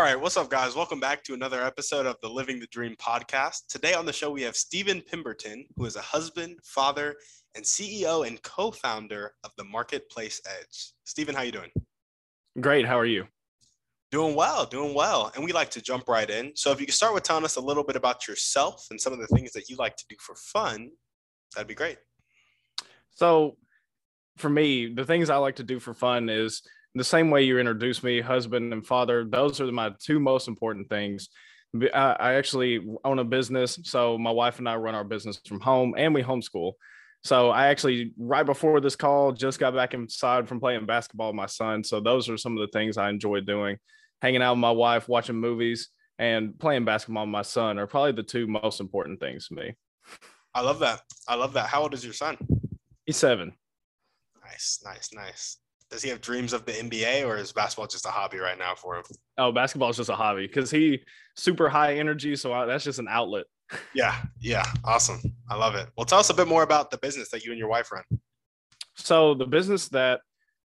All right, what's up, guys? Welcome back to another episode of the Living the Dream podcast. Today on the show, we have Stephen Pemberton, who is a husband, father, and CEO and co-founder of the Marketplace Edge. Stephen, how are you doing? Great. How are you? Doing well, doing well. And we like to jump right in. So if you could start with telling us a little bit about yourself and some of the things that you like to do for fun, that'd be great. So for me, the things I like to do for fun is the same way you introduced me, husband and father, those are my two most important things. I actually own a business. So my wife and I run our business from home and we homeschool. So I actually, right before this call, just got back inside from playing basketball with my son. So those are some of the things I enjoy doing. Hanging out with my wife, watching movies, and playing basketball with my son are probably the two most important things to me. I love that. I love that. How old is your son? He's seven. Nice, nice, nice does he have dreams of the NBA or is basketball just a hobby right now for him? Oh, basketball is just a hobby because he super high energy, so I, that's just an outlet. Yeah, yeah, awesome. I love it. Well, tell us a bit more about the business that you and your wife run. So the business that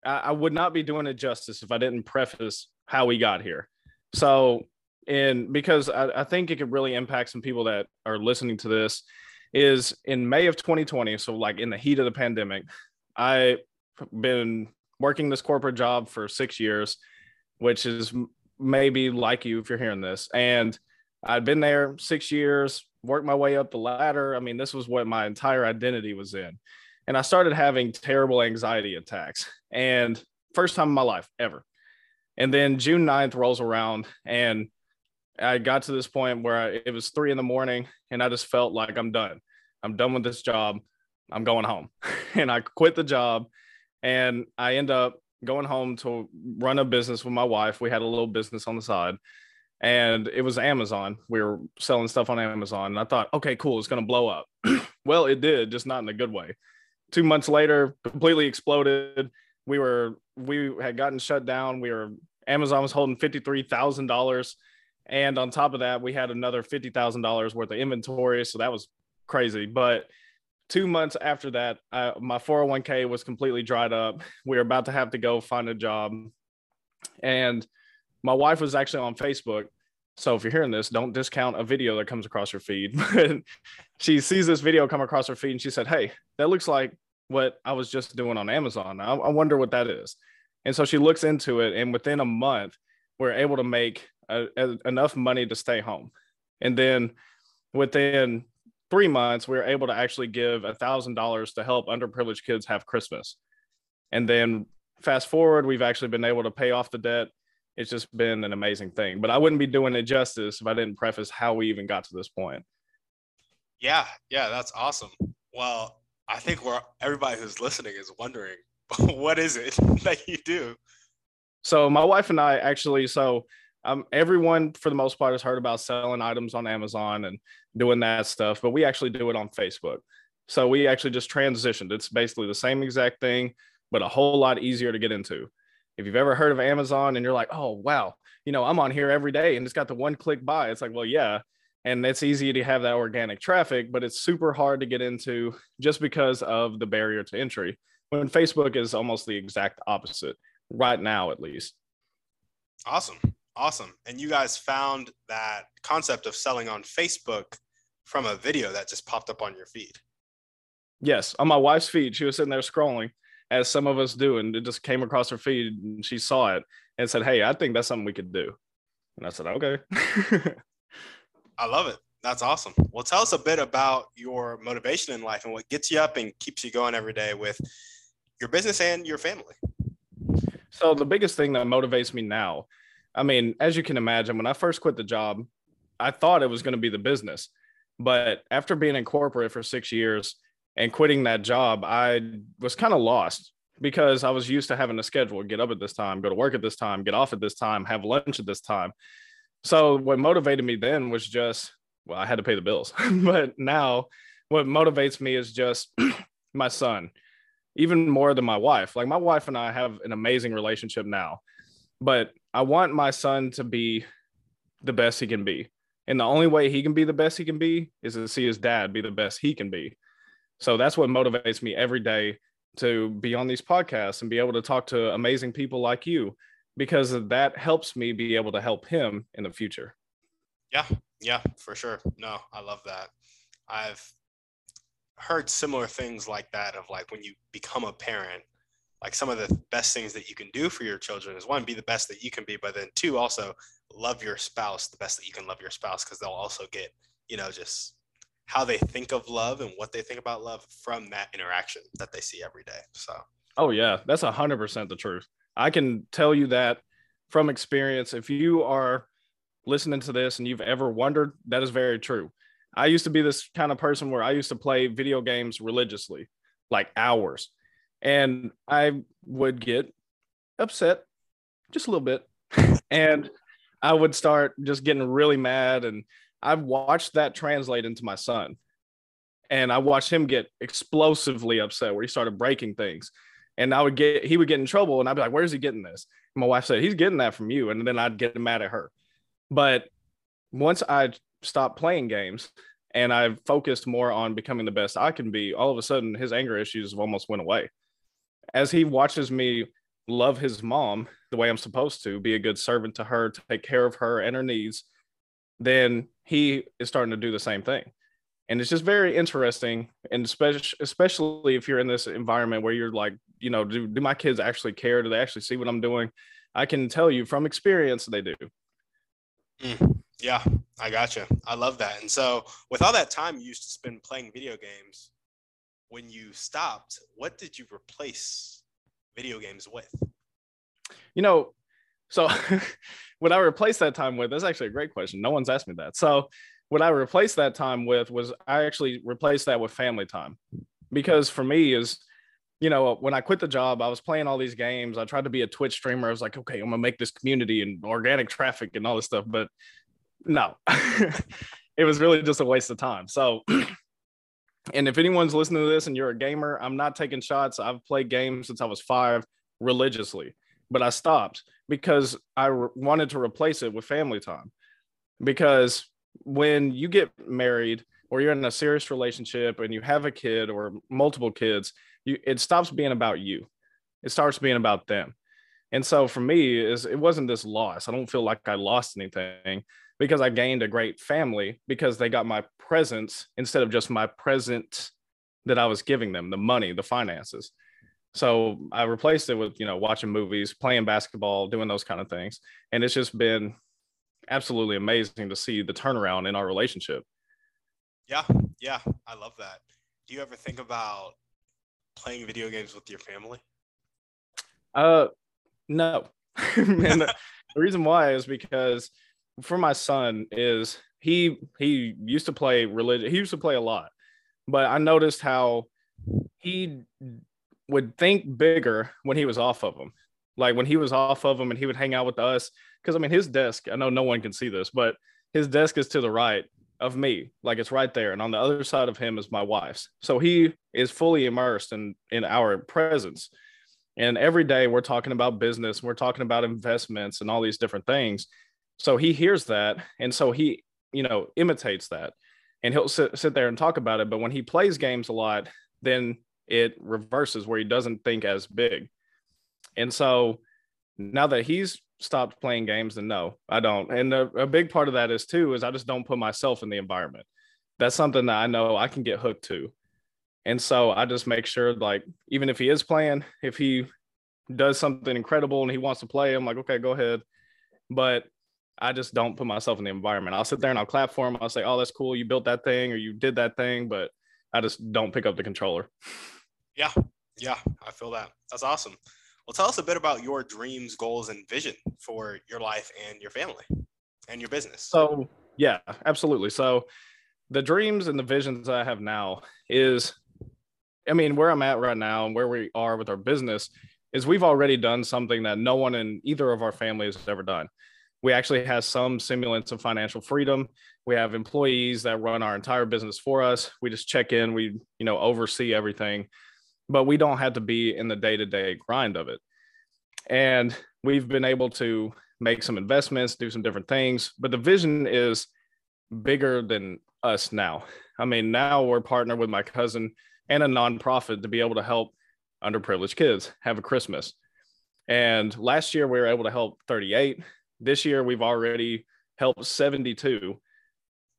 I, I would not be doing it justice if I didn't preface how we got here. So, and because I, I think it could really impact some people that are listening to this, is in May of 2020. So, like in the heat of the pandemic, I been working this corporate job for six years, which is maybe like you if you're hearing this. And I'd been there six years, worked my way up the ladder. I mean, this was what my entire identity was in. And I started having terrible anxiety attacks and first time in my life ever. And then June 9th rolls around and I got to this point where I, it was three in the morning and I just felt like I'm done. I'm done with this job. I'm going home. and I quit the job and I end up going home to run a business with my wife. We had a little business on the side and it was Amazon. We were selling stuff on Amazon. And I thought, okay, cool, it's going to blow up. well, it did, just not in a good way. Two months later, completely exploded. We were, we had gotten shut down. We were, Amazon was holding $53,000. And on top of that, we had another $50,000 worth of inventory. So that was crazy. But two months after that, uh, my 401k was completely dried up. We were about to have to go find a job. And my wife was actually on Facebook. So if you're hearing this, don't discount a video that comes across your feed. But she sees this video come across her feed and she said, Hey, that looks like what I was just doing on Amazon. I, I wonder what that is. And so she looks into it. And within a month, we're able to make a, a, enough money to stay home. And then within three months, we were able to actually give a thousand dollars to help underprivileged kids have Christmas. And then fast forward, we've actually been able to pay off the debt. It's just been an amazing thing. But I wouldn't be doing it justice if I didn't preface how we even got to this point. Yeah, yeah, that's awesome. Well, I think we're everybody who's listening is wondering what is it that you do? So my wife and I actually, so um, everyone for the most part has heard about selling items on Amazon and doing that stuff, but we actually do it on Facebook. So we actually just transitioned. It's basically the same exact thing, but a whole lot easier to get into. If you've ever heard of Amazon and you're like, oh, wow, you know, I'm on here every day and it's got the one click buy, it's like, well, yeah. And it's easy to have that organic traffic, but it's super hard to get into just because of the barrier to entry. When Facebook is almost the exact opposite, right now, at least. Awesome. Awesome. And you guys found that concept of selling on Facebook from a video that just popped up on your feed. Yes, on my wife's feed. She was sitting there scrolling, as some of us do, and it just came across her feed and she saw it and said, Hey, I think that's something we could do. And I said, Okay. I love it. That's awesome. Well, tell us a bit about your motivation in life and what gets you up and keeps you going every day with your business and your family. So, the biggest thing that motivates me now I mean, as you can imagine, when I first quit the job, I thought it was going to be the business. But after being in corporate for six years and quitting that job, I was kind of lost because I was used to having a schedule, get up at this time, go to work at this time, get off at this time, have lunch at this time. So what motivated me then was just, well, I had to pay the bills. but now what motivates me is just my son, even more than my wife. Like my wife and I have an amazing relationship now, but I want my son to be the best he can be. And the only way he can be the best he can be is to see his dad be the best he can be. So that's what motivates me every day to be on these podcasts and be able to talk to amazing people like you because that helps me be able to help him in the future. Yeah, yeah, for sure. No, I love that. I've heard similar things like that of like when you become a parent, like some of the best things that you can do for your children is one, be the best that you can be, but then two, also love your spouse the best that you can love your spouse because they'll also get, you know, just how they think of love and what they think about love from that interaction that they see every day. So, oh, yeah, that's a 100% the truth. I can tell you that from experience. If you are listening to this and you've ever wondered, that is very true. I used to be this kind of person where I used to play video games religiously, like hours, and I would get upset just a little bit. and I would start just getting really mad and I've watched that translate into my son. And I watched him get explosively upset where he started breaking things. And I would get, he would get in trouble and I'd be like, where's he getting this? And my wife said, he's getting that from you. And then I'd get mad at her. But once I stopped playing games and I focused more on becoming the best I can be, all of a sudden his anger issues almost went away. As he watches me love his mom the way I'm supposed to, be a good servant to her, take care of her and her needs, then he is starting to do the same thing. And it's just very interesting. And especially, especially if you're in this environment where you're like, you know, do, do my kids actually care? Do they actually see what I'm doing? I can tell you from experience they do. Mm, yeah, I gotcha. I love that. And so, with all that time you used to spend playing video games, when you stopped, what did you replace video games with? You know, so what I replaced that time with, that's actually a great question. No one's asked me that. So what I replaced that time with was I actually replaced that with family time. Because for me is, you know, when I quit the job, I was playing all these games. I tried to be a Twitch streamer. I was like, okay, I'm gonna make this community and organic traffic and all this stuff. But no, it was really just a waste of time. So and if anyone's listening to this and you're a gamer, I'm not taking shots. I've played games since I was five religiously, but I stopped because I re- wanted to replace it with family time. Because when you get married or you're in a serious relationship and you have a kid or multiple kids, you it stops being about you. It starts being about them. And so for me, is it wasn't this loss. I don't feel like I lost anything because I gained a great family because they got my presence instead of just my present that I was giving them, the money, the finances. So I replaced it with, you know, watching movies, playing basketball, doing those kind of things. And it's just been absolutely amazing to see the turnaround in our relationship. Yeah. Yeah. I love that. Do you ever think about playing video games with your family? Uh, no. and the, reason why is because for my son is he he used to play religion he used to play a lot but i noticed how he would think bigger when he was off of them. Like when he was off of them and he would hang out with us. Cause I mean, his desk, I know no one can see this, but his desk is to the right of me. Like it's right there. And on the other side of him is my wife's. So he is fully immersed in, in our presence. And every day we're talking about business, we're talking about investments and all these different things. So he hears that. And so he, you know, imitates that and he'll sit, sit there and talk about it. But when he plays games a lot, then it reverses where he doesn't think as big. And so now that he's stopped playing games, then no, I don't. And a, a big part of that is too is I just don't put myself in the environment. That's something that I know I can get hooked to. And so I just make sure, like, even if he is playing, if he does something incredible and he wants to play, I'm like, okay, go ahead. But I just don't put myself in the environment. I'll sit there and I'll clap for him. I'll say, oh, that's cool. You built that thing or you did that thing. But I just don't pick up the controller. Yeah, yeah, I feel that. That's awesome. Well, tell us a bit about your dreams, goals, and vision for your life and your family and your business. So, yeah, absolutely. So, the dreams and the visions I have now is I mean, where I'm at right now and where we are with our business is we've already done something that no one in either of our families has ever done. We actually have some semblance of financial freedom. We have employees that run our entire business for us. We just check in, we, you know, oversee everything, but we don't have to be in the day-to-day grind of it. And we've been able to make some investments, do some different things, but the vision is bigger than us now. I mean, now we're partnered with my cousin and a nonprofit to be able to help underprivileged kids have a Christmas. And last year we were able to help 38. This year we've already helped 72.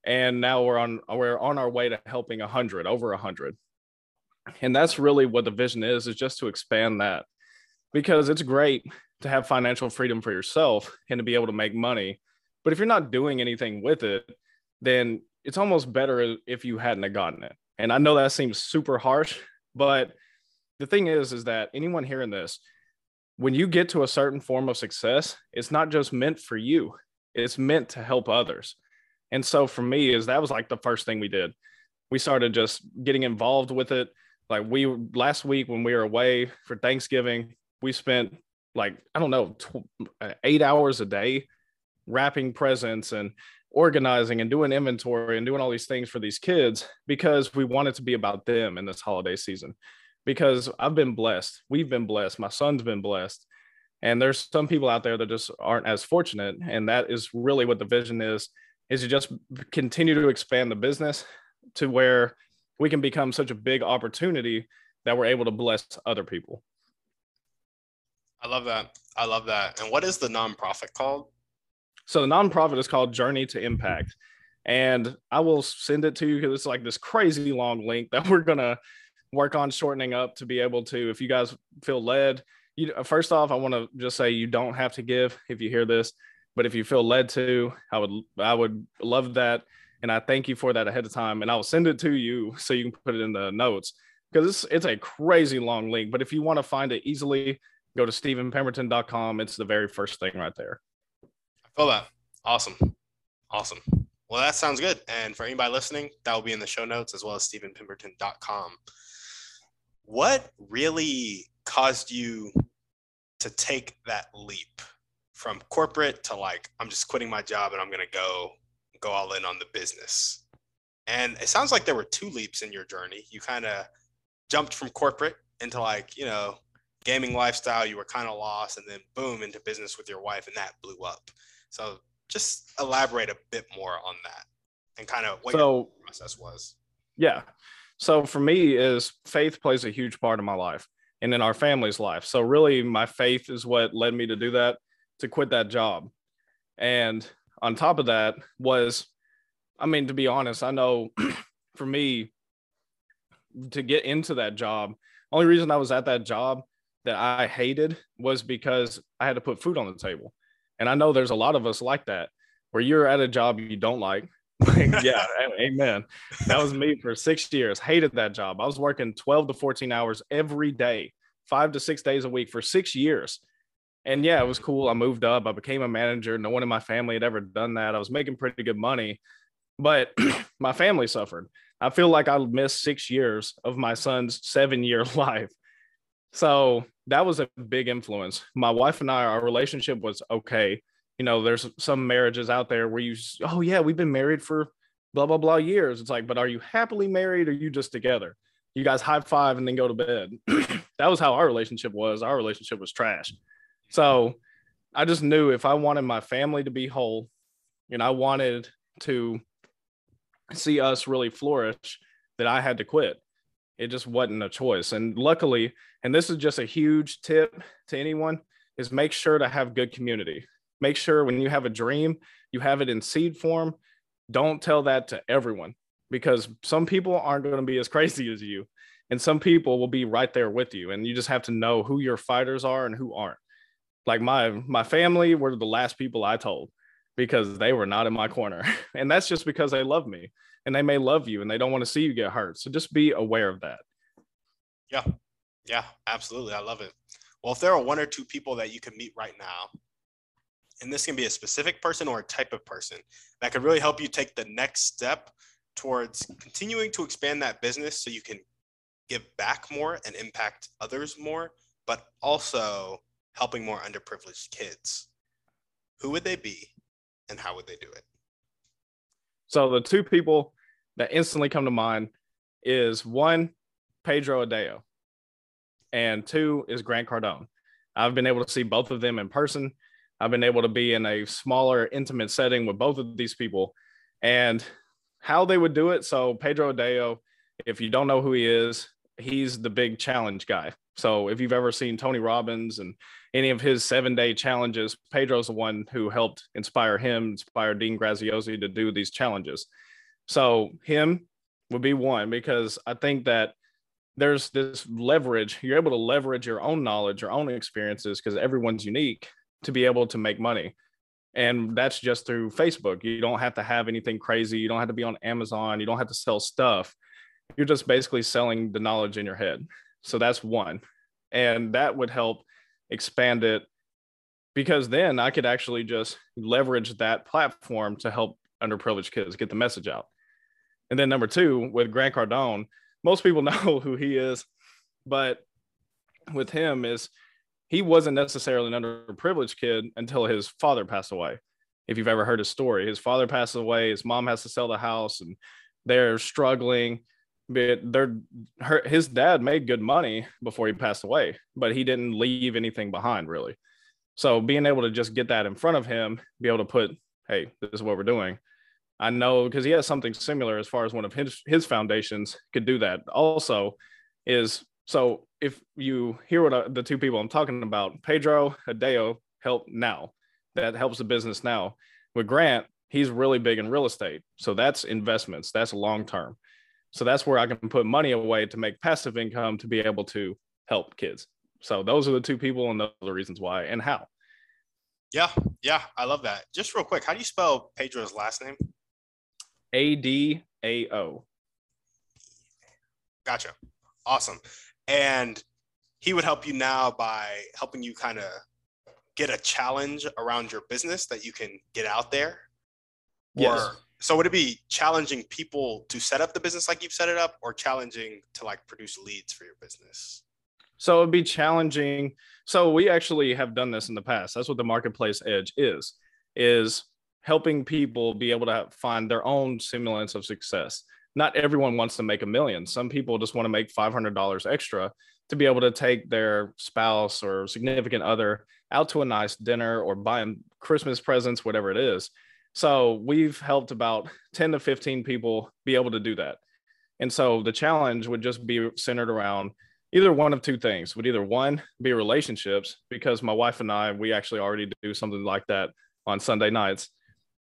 And now we're on we're on our way to helping 100, over 100. And that's really what the vision is is just to expand that. Because it's great to have financial freedom for yourself and to be able to make money. But if you're not doing anything with it, then it's almost better if you hadn't gotten it. And I know that seems super harsh, but the thing is, is that anyone hearing this, when you get to a certain form of success, it's not just meant for you, it's meant to help others. And so for me, is that was like the first thing we did. We started just getting involved with it. Like we last week when we were away for Thanksgiving, we spent like I don't know, tw- uh, eight hours a day wrapping presents and organizing and doing inventory and doing all these things for these kids because we want it to be about them in this holiday season. Because I've been blessed, we've been blessed, my son's been blessed. And there's some people out there that just aren't as fortunate. And that is really what the vision is, is to just continue to expand the business to where we can become such a big opportunity that we're able to bless other people. I love that. I love that. And what is the nonprofit called? So the nonprofit is called Journey to Impact. And I will send it to you because it's like this crazy long link that we're going to work on shortening up to be able to, if you guys feel led, you first off, I want to just say you don't have to give if you hear this, but if you feel led to, I would, I would love that. And I thank you for that ahead of time. And I'll send it to you so you can put it in the notes because it's, it's a crazy long link. But if you want to find it easily, go to stephenpemberton.com. It's the very first thing right there. I that. Uh, awesome. Awesome. Well, that sounds good. And for anybody listening, that will be in the show notes as well as stephenpemberton.com. What really caused you to take that leap from corporate to like, I'm just quitting my job and I'm going to go go all in on the business? And it sounds like there were two leaps in your journey. You kind of jumped from corporate into like, you know, gaming lifestyle, you were kind of lost, and then boom, into business with your wife, and that blew up. So just elaborate a bit more on that and kind of what so, your process was. Yeah. So for me is faith plays a huge part of my life and in our family's life. So really my faith is what led me to do that, to quit that job. And on top of that was, I mean, to be honest, I know for me to get into that job, only reason I was at that job that I hated was because I had to put food on the table. And I know there's a lot of us like that, where you're at a job you don't like. yeah, amen. That was me for six years. Hated that job. I was working 12 to 14 hours every day, five to six days a week for six years. And yeah, it was cool. I moved up. I became a manager. No one in my family had ever done that. I was making pretty good money, but my family suffered. I feel like I missed six years of my son's seven year life. So that was a big influence. My wife and I, our relationship was okay. You know, there's some marriages out there where you, oh yeah, we've been married for blah blah blah years. It's like, but are you happily married or you just together? You guys high five and then go to bed. that was how our relationship was. Our relationship was trash. So I just knew if I wanted my family to be whole and I wanted to see us really flourish, that I had to quit. It just wasn't a choice. And luckily, and this is just a huge tip to anyone is make sure to have good community. Make sure when you have a dream you have it in seed form. Don't tell that to everyone because some people aren't going to be as crazy as you and some people will be right there with you and you just have to know who your fighters are and who aren't. Like my my family were the last people i told because they were not in my corner and that's just because they love me and they may love you and they don't want to see you get hurt so just be aware of that yeah yeah, absolutely. I love it. Well, if there are one or two people that you can meet right now, and this can be a specific person or a type of person that could really help you take the next step towards continuing to expand that business so you can give back more and impact others more, but also helping more underprivileged kids. Who would they be and how would they do it? So the two people that instantly come to mind is one, Pedro Adao, and two is Grant Cardone. I've been able to see both of them in person. I've been able to be in a smaller, intimate setting with both of these people and how they would do it. So, Pedro Adao, if you don't know who he is, he's the big challenge guy. So, if you've ever seen Tony Robbins and any of his seven day challenges, Pedro's the one who helped inspire him, inspire Dean Graziosi to do these challenges. So, him would be one because I think that there's this leverage. You're able to leverage your own knowledge, your own experiences, because everyone's unique to be able to make money. And that's just through Facebook. You don't have to have anything crazy. You don't have to be on Amazon. You don't have to sell stuff. You're just basically selling the knowledge in your head. So that's one. And that would help expand it because then I could actually just leverage that platform to help underprivileged kids get the message out. And then number two, with Grant Cardone, most people know who he is, but with him is he wasn't necessarily an underprivileged kid until his father passed away. If you've ever heard his story, his father passes away, his mom has to sell the house, and they're struggling. But they're her, his dad made good money before he passed away, but he didn't leave anything behind really. So being able to just get that in front of him, be able to put, hey, this is what we're doing. I know because he has something similar as far as one of his his foundations could do that. Also, is so if you hear what I, the two people I'm talking about, Pedro Adao help now. That helps the business now. With Grant, he's really big in real estate. So that's investments. That's long term. So that's where I can put money away to make passive income to be able to help kids. So those are the two people and those are the reasons why and how. Yeah, yeah, I love that. Just real quick, how do you spell Pedro's last name? A D A O. Gotcha. Awesome. And he would help you now by helping you kind of get a challenge around your business that you can get out there. Yes. Or so would it be challenging people to set up the business like you've set it up or challenging to like produce leads for your business? So it'd be challenging. So we actually have done this in the past. That's what the marketplace edge is, is helping people be able to find their own semblance of success. Not everyone wants to make a million. Some people just want to make $500 extra to be able to take their spouse or significant other out to a nice dinner or buy them Christmas presents, whatever it is. So we've helped about 10 to 15 people be able to do that. And so the challenge would just be centered around either one of two things would either one be relationships because my wife and I we actually already do something like that on Sunday nights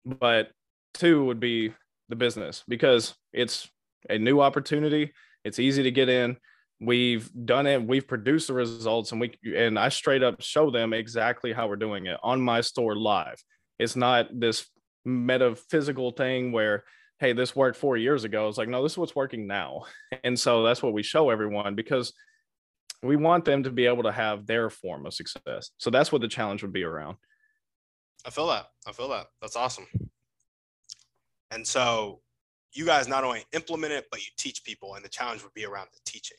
but two would be the business because it's a new opportunity. It's easy to get in. We've done it. We've produced the results, and we and I straight up show them exactly how we're doing it on my store live. It's not this metaphysical thing where hey this worked four years ago it's like no this is what's working now and so that's what we show everyone because we want them to be able to have their form of success so that's what the challenge would be around I feel that. I feel that. That's awesome. And so you guys not only implement it, but you teach people, and the challenge would be around the teaching.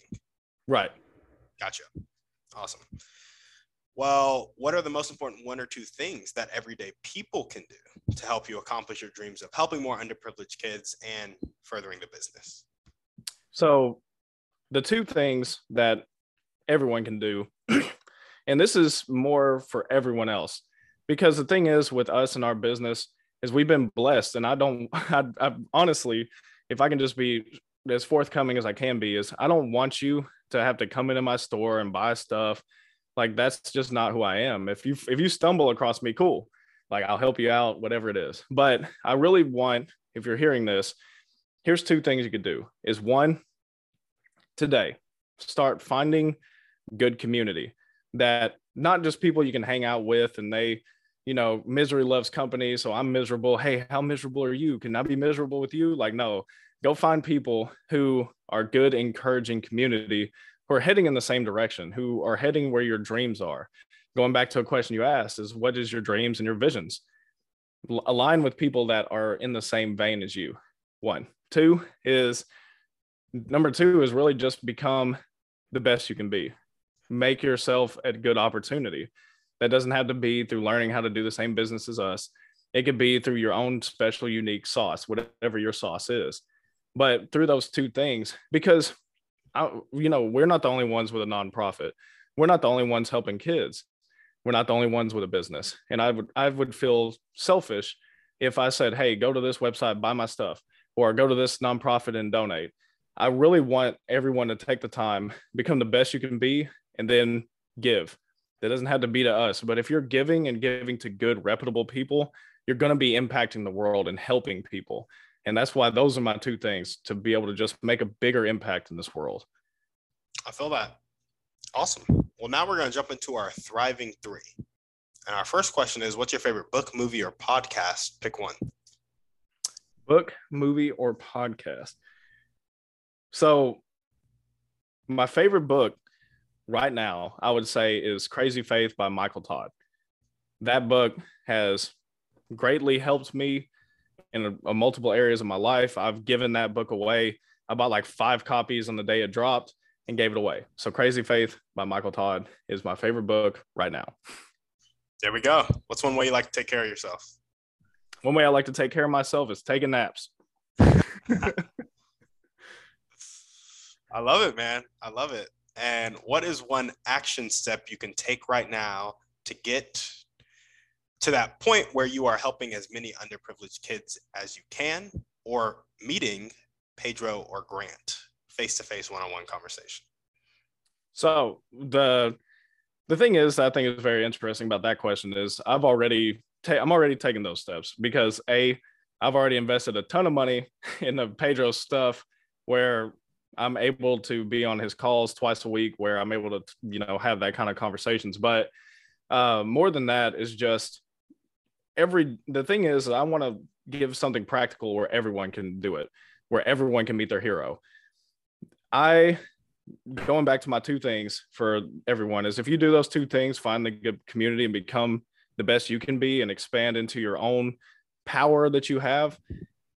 Right. Gotcha. Awesome. Well, what are the most important one or two things that everyday people can do to help you accomplish your dreams of helping more underprivileged kids and furthering the business? So, the two things that everyone can do, and this is more for everyone else, because the thing is with us and our business is we've been blessed and i don't I, I, honestly if i can just be as forthcoming as i can be is i don't want you to have to come into my store and buy stuff like that's just not who i am if you if you stumble across me cool like i'll help you out whatever it is but i really want if you're hearing this here's two things you could do is one today start finding good community that not just people you can hang out with and they you know, misery loves company. So I'm miserable. Hey, how miserable are you? Can I be miserable with you? Like, no, go find people who are good, encouraging community who are heading in the same direction, who are heading where your dreams are. Going back to a question you asked is what is your dreams and your visions? Align with people that are in the same vein as you. One. Two is number two is really just become the best you can be. Make yourself a good opportunity. That doesn't have to be through learning how to do the same business as us. It could be through your own special, unique sauce, whatever your sauce is. But through those two things, because I, you know, we're not the only ones with a nonprofit. We're not the only ones helping kids. We're not the only ones with a business. And I would I would feel selfish if I said, "Hey, go to this website, buy my stuff," or go to this nonprofit and donate. I really want everyone to take the time, become the best you can be, and then give. That doesn't have to be to us, but if you're giving and giving to good, reputable people, you're going to be impacting the world and helping people. And that's why those are my two things to be able to just make a bigger impact in this world. I feel that. Awesome. Well, now we're going to jump into our thriving three. And our first question is What's your favorite book, movie, or podcast? Pick one. Book, movie, or podcast. So, my favorite book right now, I would say, is Crazy Faith by Michael Todd. That book has greatly helped me in a, a multiple areas of my life. I've given that book away. I bought like five copies on the day it dropped and gave it away. So Crazy Faith by Michael Todd is my favorite book right now. There we go. What's one way you like to take care of yourself? One way I like to take care of myself is taking naps. I love it, man. I love it. And what is one action step you can take right now to get to that point where you are helping as many underprivileged kids as you can or meeting Pedro or Grant face to face one on one conversation? So the the thing is, I think is very interesting about that question is I've already ta- I'm already taking those steps because a I've already invested a ton of money in the Pedro stuff where I'm able to be on his calls twice a week where I'm able to, you know, have that kind of conversations. But uh, more than that is just every, the thing is, I want to give something practical where everyone can do it, where everyone can meet their hero. I, going back to my two things for everyone, is if you do those two things, find the good community and become the best you can be and expand into your own power that you have,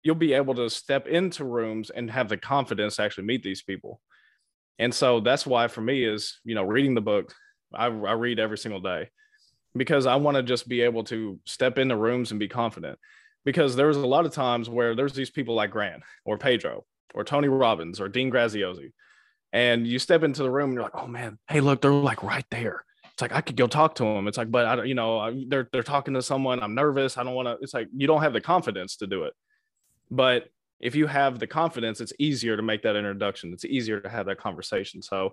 you'll be able to step into rooms and have the confidence to actually meet these people. And so that's why for me is, you know, reading the book, I, I read every single day because I want to just be able to step into rooms and be confident. Because there's a lot of times where there's these people like Grant or Pedro or Tony Robbins or Dean Graziosi. And you step into the room and you're like, oh man, hey, look, they're like right there. It's like I could go talk to them. It's like, but I you know, they're they're talking to someone. I'm nervous. I don't want to. It's like you don't have the confidence to do it. But if you have the confidence, it's easier to make that introduction. It's easier to have that conversation. So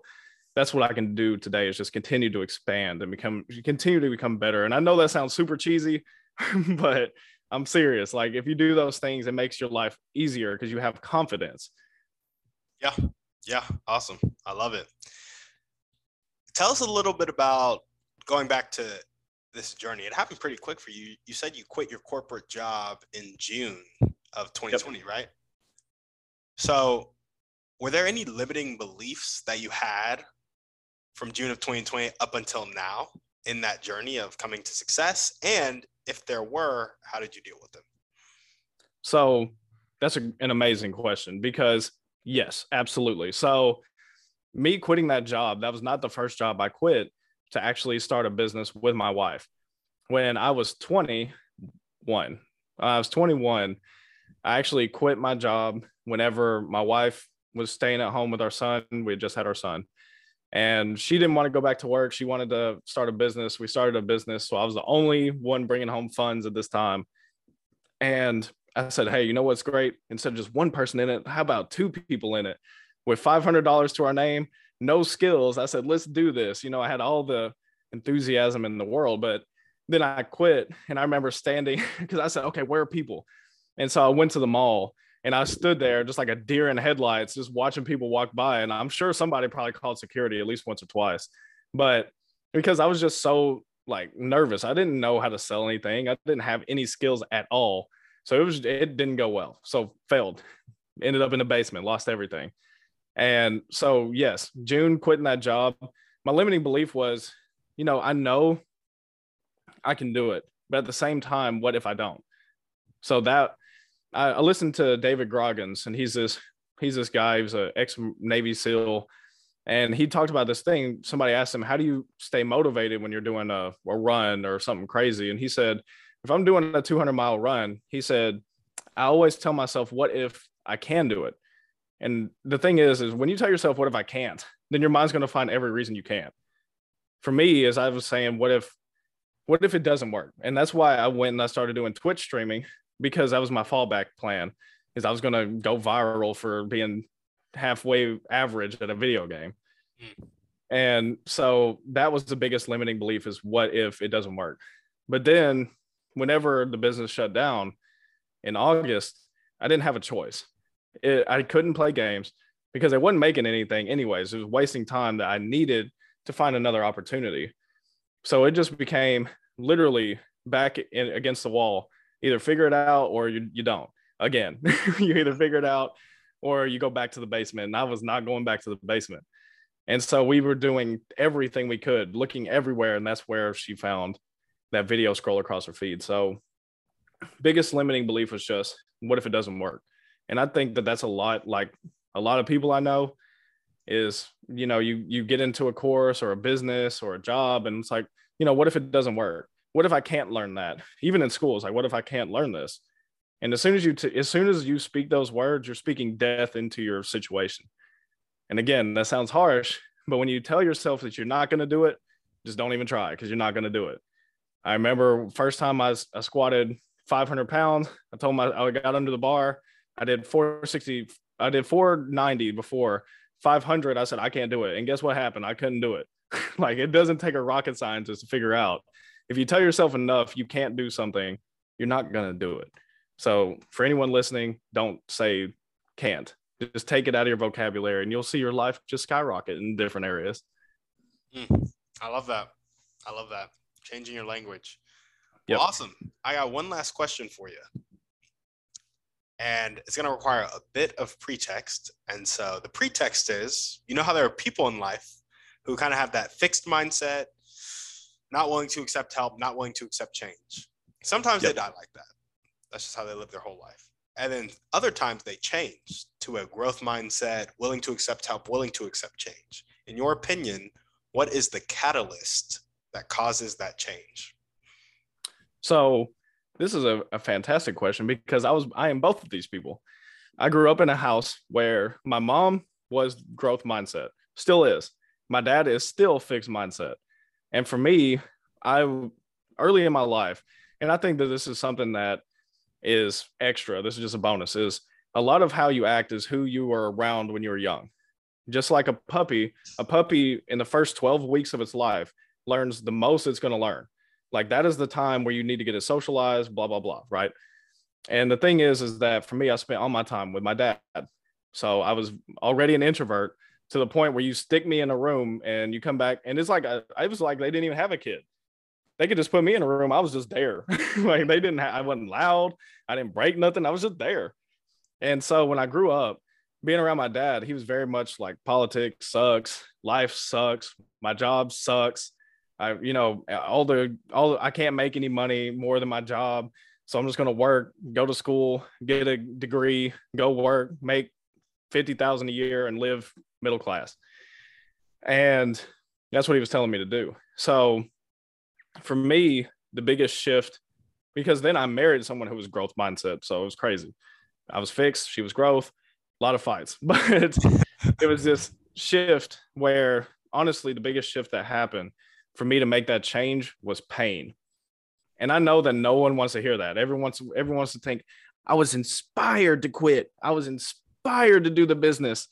that's what I can do today is just continue to expand and become continue to become better. And I know that sounds super cheesy, but I'm serious. Like if you do those things, it makes your life easier because you have confidence. Yeah. Yeah. Awesome. I love it. Tell us a little bit about going back to this journey. It happened pretty quick for you. You said you quit your corporate job in June of 2020, yep. right? So, were there any limiting beliefs that you had from June of 2020 up until now in that journey of coming to success? And if there were, how did you deal with them? So, that's a, an amazing question because, yes, absolutely. So, me quitting that job, that was not the first job I quit to actually start a business with my wife. When I was 21, I was 21 I actually quit my job whenever my wife was staying at home with our son. We just had our son. And she didn't want to go back to work. She wanted to start a business. We started a business. So I was the only one bringing home funds at this time. And I said, Hey, you know what's great? Instead of just one person in it, how about two people in it with $500 to our name, no skills? I said, Let's do this. You know, I had all the enthusiasm in the world, but then I quit. And I remember standing because I said, Okay, where are people? And so I went to the mall and I stood there just like a deer in headlights, just watching people walk by. And I'm sure somebody probably called security at least once or twice. But because I was just so like nervous, I didn't know how to sell anything. I didn't have any skills at all. So it was it didn't go well. So failed. Ended up in the basement, lost everything. And so yes, June quitting that job. My limiting belief was, you know, I know I can do it, but at the same time, what if I don't? So that I, I listened to David Goggins, and he's this He's this guy. who's an ex Navy SEAL, and he talked about this thing. Somebody asked him, "How do you stay motivated when you're doing a, a run or something crazy?" And he said, "If I'm doing a 200 mile run, he said, I always tell myself, what if I can do it?" And the thing is, is when you tell yourself, "What if I can't?" then your mind's going to find every reason you can't. For me, as I was saying, what if, what if it doesn't work? And that's why I went and I started doing Twitch streaming because that was my fallback plan. Is I was going to go viral for being halfway average at a video game. Mm. And so that was the biggest limiting belief is what if it doesn't work? But then whenever the business shut down in August, I didn't have a choice. It, I couldn't play games because I wasn't making anything anyways. It was wasting time that I needed to find another opportunity. So it just became literally back in, against the wall. Either figure it out or you, you don't. Again, you either figure it out or you go back to the basement. And I was not going back to the basement. And so we were doing everything we could, looking everywhere. And that's where she found that video scroll across her feed. So, biggest limiting belief was just, what if it doesn't work? And I think that that's a lot like a lot of people I know is, you know, you you get into a course or a business or a job and it's like, you know, what if it doesn't work? What if I can't learn that? Even in school, it's like, what if I can't learn this? And as soon as you, t- as soon as you speak those words, you're speaking death into your situation. And again, that sounds harsh, but when you tell yourself that you're not going to do it, just don't even try because you're not going to do it. I remember first time I, I squatted 500 pounds. I told my I got under the bar. I did 460. I did 490 before 500. I said I can't do it, and guess what happened? I couldn't do it. like it doesn't take a rocket scientist to figure out. If you tell yourself enough you can't do something, you're not gonna do it. So for anyone listening, don't say can't. Just take it out of your vocabulary and you'll see your life just skyrocket in different areas. Mm, I love that. I love that. Changing your language. Yep. Well, awesome. I got one last question for you. And it's going to require a bit of pretext. And so the pretext is you know how there are people in life who kind of have that fixed mindset, not willing to accept help, not willing to accept change. Sometimes yep. they die like that. That's just how they live their whole life. And then other times they change to a growth mindset, willing to accept help, willing to accept change. In your opinion, what is the catalyst that causes that change? So, this is a, a fantastic question because I was I am both of these people. I grew up in a house where my mom was growth mindset, still is. My dad is still fixed mindset. And for me, I early in my life, and I think that this is something that is extra. This is just a bonus. Is a lot of how you act is who you were around when you were young. Just like a puppy, a puppy in the first 12 weeks of its life learns the most it's going to learn. Like that is the time where you need to get it socialized, blah, blah, blah. Right. And the thing is, is that for me, I spent all my time with my dad. So I was already an introvert to the point where you stick me in a room and you come back and it's like, uh, I was like, they didn't even have a kid they could just put me in a room. I was just there. like they didn't, I wasn't loud. I didn't break nothing. I was just there. And so when I grew up, being around my dad, he was very much like politics sucks, life sucks, my job sucks. I, you know, all the, all I can't make any money more than my job. So I'm just going to work, go to school, get a degree, go work, make 50,000 a year and live middle class. And that's what he was telling me to do. So for me, the biggest shift, because then I married someone who was growth mindset. So it was crazy. I was fixed, she was growth, a lot of fights. But it was this shift where honestly, the biggest shift that happened for me to make that change was pain. And I know that no one wants to hear that. Everyone wants, everyone wants to think, I was inspired to quit. I was inspired to do the business.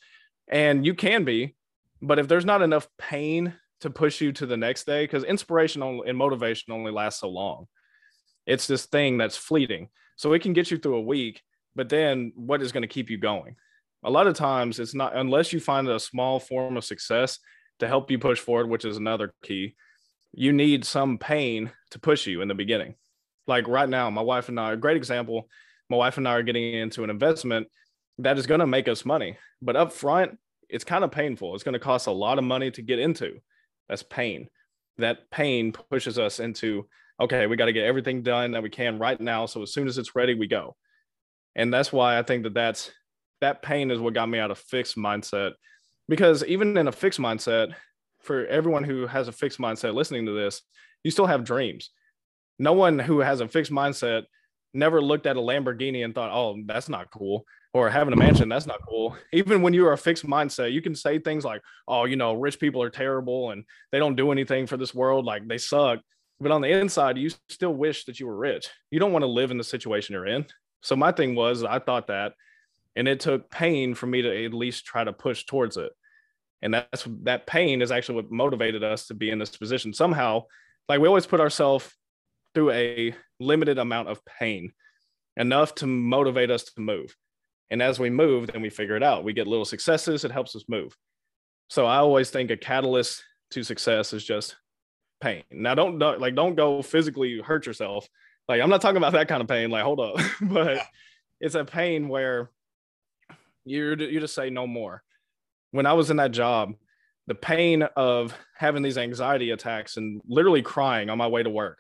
And you can be, but if there's not enough pain to push you to the next day because inspiration and motivation only lasts so long. It's this thing that's fleeting. So it can get you through a week, but then what is going to keep you going? A lot of times it's not unless you find a small form of success to help you push forward, which is another key. You need some pain to push you in the beginning. Like right now, my wife and I, a great example, my wife and I are getting into an investment that is going to make us money, but up front, it's kind of painful. It's going to cost a lot of money to get into. That's pain. That pain pushes us into, okay, we got to get everything done that we can right now. So as soon as it's ready, we go. And that's why I think that that's that pain is what got me out of fixed mindset. Because even in a fixed mindset, for everyone who has a fixed mindset listening to this, you still have dreams. No one who has a fixed mindset never looked at a Lamborghini and thought, oh, that's not cool. Or having a mansion, that's not cool. Even when you are a fixed mindset, you can say things like, oh, you know, rich people are terrible and they don't do anything for this world. Like they suck. But on the inside, you still wish that you were rich. You don't want to live in the situation you're in. So my thing was, I thought that, and it took pain for me to at least try to push towards it. And that's that pain is actually what motivated us to be in this position. Somehow, like we always put ourselves through a limited amount of pain, enough to motivate us to move. And as we move, then we figure it out. We get little successes, it helps us move. So I always think a catalyst to success is just pain. Now don't, don't like don't go physically hurt yourself. Like I'm not talking about that kind of pain. Like hold up, but yeah. it's a pain where you you just say no more. When I was in that job, the pain of having these anxiety attacks and literally crying on my way to work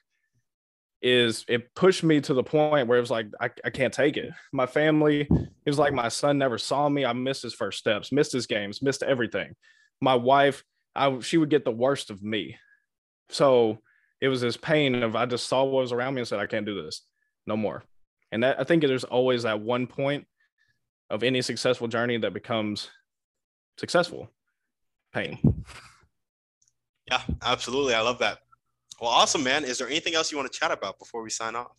is it pushed me to the point where it was like I, I can't take it. My family, it was like my son never saw me. I missed his first steps, missed his games, missed everything. My wife, I she would get the worst of me. So it was this pain of I just saw what was around me and said, I can't do this no more. And that I think there's always that one point of any successful journey that becomes successful pain. Yeah, absolutely. I love that. Well, awesome, man. Is there anything else you want to chat about before we sign off?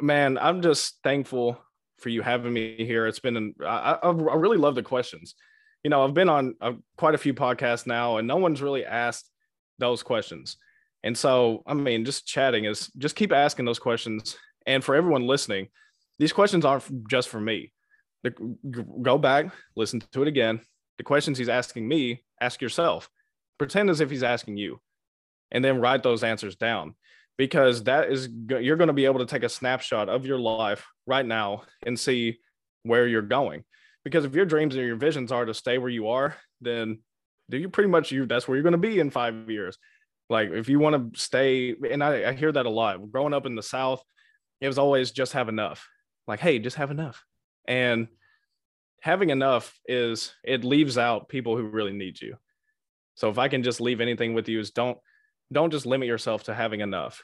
Man, I'm just thankful for you having me here. It's been, an, I, I really love the questions. You know, I've been on uh, quite a few podcasts now, and no one's really asked those questions. And so, I mean, just chatting is just keep asking those questions. And for everyone listening, these questions aren't just for me. The, go back, listen to it again. The questions he's asking me, ask yourself. Pretend as if he's asking you, and then write those answers down because that is you're going to be able to take a snapshot of your life right now and see where you're going. Because if your dreams and your visions are to stay where you are, then do you pretty much you that's where you're going to be in five years. Like if you want to stay and I, I hear that a lot growing up in the south it was always just have enough. Like hey just have enough. And having enough is it leaves out people who really need you. So if i can just leave anything with you is don't don't just limit yourself to having enough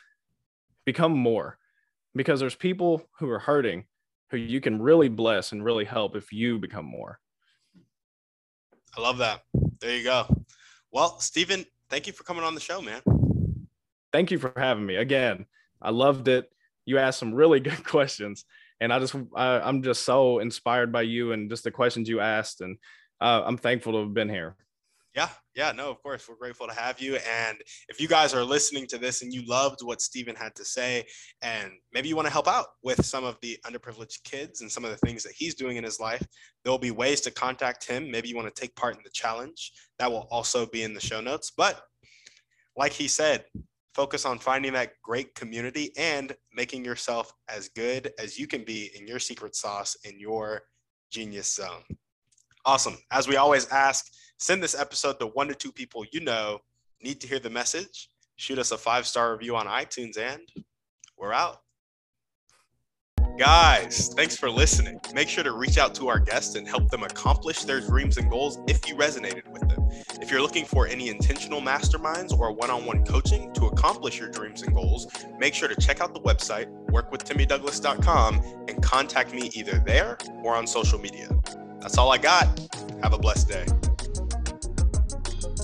become more because there's people who are hurting who you can really bless and really help if you become more I love that. There you go. Well, Stephen, thank you for coming on the show, man. Thank you for having me again. I loved it. You asked some really good questions, and I just I, am just so inspired by you and just the questions you asked, and uh, I'm thankful to have been here. Yeah, yeah, no, of course. We're grateful to have you. And if you guys are listening to this and you loved what Stephen had to say, and maybe you want to help out with some of the underprivileged kids and some of the things that he's doing in his life, there will be ways to contact him. Maybe you want to take part in the challenge. That will also be in the show notes. But like he said, focus on finding that great community and making yourself as good as you can be in your secret sauce in your genius zone. Awesome. As we always ask, Send this episode to one to two people you know need to hear the message. Shoot us a five star review on iTunes, and we're out. Guys, thanks for listening. Make sure to reach out to our guests and help them accomplish their dreams and goals if you resonated with them. If you're looking for any intentional masterminds or one on one coaching to accomplish your dreams and goals, make sure to check out the website, workwithtimmydouglas.com, and contact me either there or on social media. That's all I got. Have a blessed day.